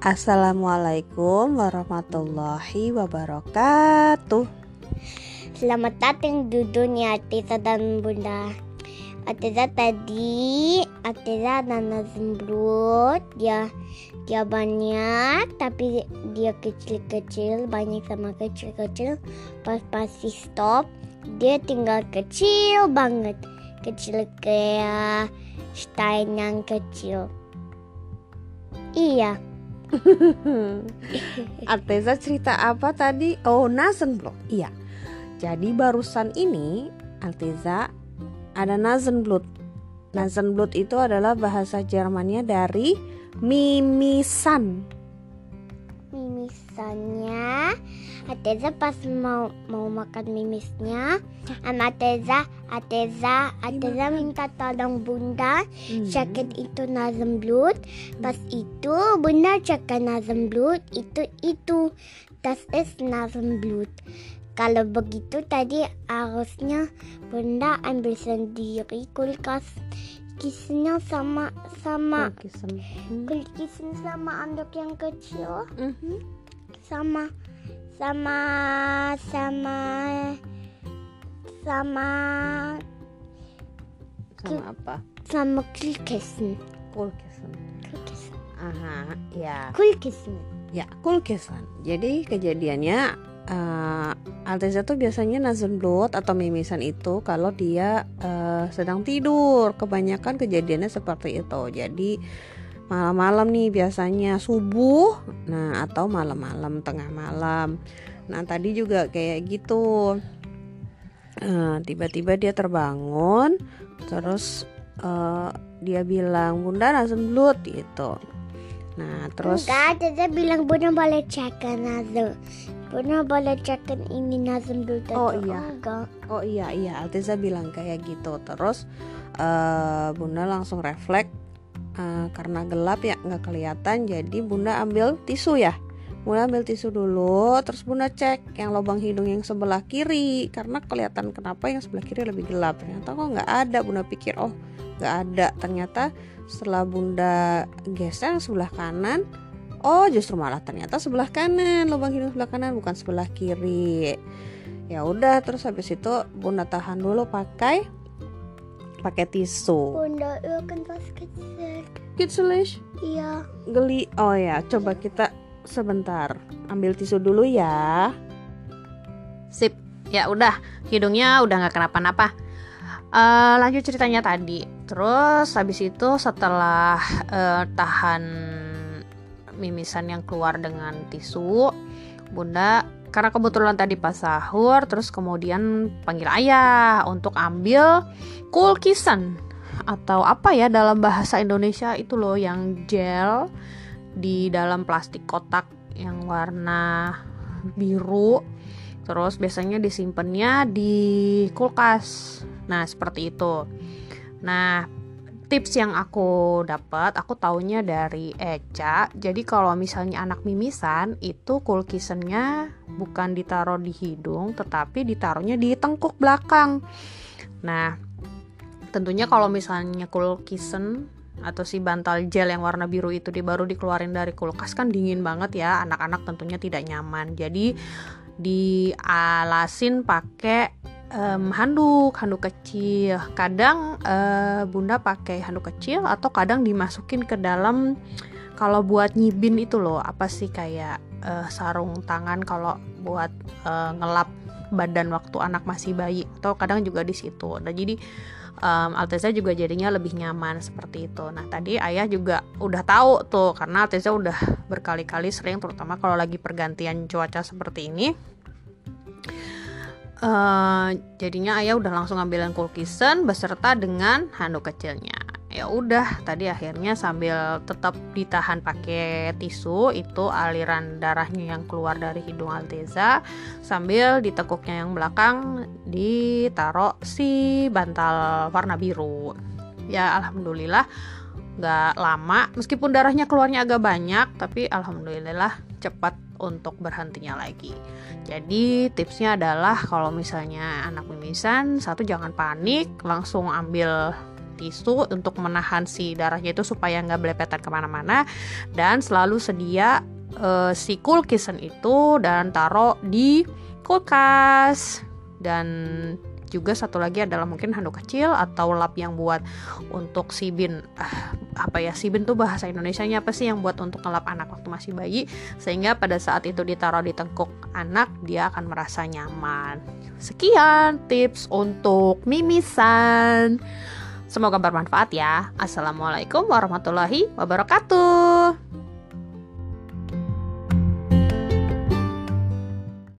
Assalamualaikum warahmatullahi wabarakatuh. Selamat datang di dunia Tita dan Bunda. Ateza tadi, Ateza dan Nazmbrut, dia dia banyak tapi dia kecil-kecil, banyak sama kecil-kecil. Pas pasti stop, dia tinggal kecil banget, kecil kayak stein yang kecil. Iya. Arteza cerita apa tadi? Oh, Nasenblock. Iya. Jadi barusan ini Alteza ada Nasenblut. Nasenblut itu adalah bahasa Jermannya dari mimisan. Mimisannya Ateza pas mau mau makan mimisnya. Sama Ateza Ateza Ateza minta tolong bunda Hmm. sakit itu Nasenblut pas itu bunda cakap Nasenblut itu itu. Das ist Nasenblut kalau begitu tadi harusnya bunda ambil sendiri kulkas. Kisnya sama sama. Kulkisen. Hmm. kulkisin sama anduk yang kecil. Mhm. sama sama sama sama Sama apa? sama kulkisin Kulkisen. kulkisin Aha, ya. kulkisin Ya, kulkisan. Jadi kejadiannya eh Alteza tuh biasanya Nasenblut atau mimisan itu kalau dia eh, sedang tidur. Kebanyakan kejadiannya seperti itu. Jadi malam-malam nih biasanya subuh, nah atau malam-malam tengah malam. Nah tadi juga kayak gitu. Eh, Tiba-tiba dia terbangun, terus eh, dia bilang Bunda Nasenblut gitu. Nah terus enggak Tete bilang bunda boleh cakap nazar bunda boleh cakap ini Tete. Oh, iya. enggak Oh iya iya Alteza bilang kayak gitu terus eh Bunda langsung refleks eh, karena gelap ya nggak kelihatan jadi Bunda ambil tisu ya. Bunda ambil tisu dulu terus Bunda cek yang lubang hidung yang sebelah kiri karena kelihatan kenapa yang sebelah kiri lebih gelap. Ternyata kok nggak ada Bunda pikir oh nggak ada. Ternyata setelah Bunda geser sebelah kanan oh justru malah ternyata sebelah kanan lubang hidung sebelah kanan bukan sebelah kiri. Ya udah terus habis itu bunda tahan dulu pakai pakai tisu. Bunda kan pas kecil. Kitselish iya. Geli. Oh ya coba kita sebentar ambil tisu dulu ya. Sip, ya udah hidungnya udah nggak kenapa-napa. Eh, lanjut ceritanya tadi. Terus habis itu setelah eh, tahan mimisan yang keluar dengan tisu, Bunda karena kebetulan tadi pas sahur, terus kemudian panggil ayah untuk ambil kulkisan atau apa ya dalam bahasa Indonesia itu loh yang gel di dalam plastik kotak yang warna biru Terus biasanya disimpannya di kulkas. Nah, seperti itu. Nah, tips yang aku dapat, aku taunya dari Eca. Jadi kalau misalnya anak mimisan itu kulkisannya bukan ditaruh di hidung, tetapi ditaruhnya di tengkuk belakang. Nah, tentunya kalau misalnya kulkisan atau si bantal gel yang warna biru itu di baru dikeluarin dari kulkas kan dingin banget ya anak-anak tentunya tidak nyaman jadi dialasin pakai em, handuk handuk kecil kadang eh, bunda pakai handuk kecil atau kadang dimasukin ke dalam kalau buat nyibin itu loh apa sih kayak eh, sarung tangan kalau buat eh, ngelap badan waktu anak masih bayi atau kadang juga di situ nah jadi um, Alteza juga jadinya lebih nyaman seperti itu. Nah tadi ayah juga udah tahu tuh karena Alteza udah berkali-kali sering terutama kalau lagi pergantian cuaca seperti ini. Eh, jadinya ayah udah langsung ngambilin kulkisen beserta dengan handuk kecilnya. Ya udah, tadi akhirnya sambil tetap ditahan pakai tisu itu aliran darahnya yang keluar dari hidung Alteza sambil di tekuknya yang belakang ditaruh si bantal warna biru. Ya alhamdulillah nggak lama meskipun darahnya keluarnya agak banyak tapi alhamdulillah cepat untuk berhentinya lagi. Jadi tipsnya adalah kalau misalnya anak mimisan satu jangan panik langsung ambil tisu untuk menahan si darahnya itu supaya nggak belepetan ke mana-mana dan selalu sedia uh, si cool kitchen itu dan taruh di kulkas dan juga satu lagi adalah mungkin handuk kecil atau lap yang buat untuk si bin ah, apa ya si bin tuh bahasa Indonesia nya apa sih yang buat untuk ngelap anak waktu masih bayi sehingga pada saat itu ditaruh di tengkuk anak dia akan merasa nyaman. Sekian tips untuk mimisan. Semoga bermanfaat ya. Assalamualaikum warahmatullahi wabarakatuh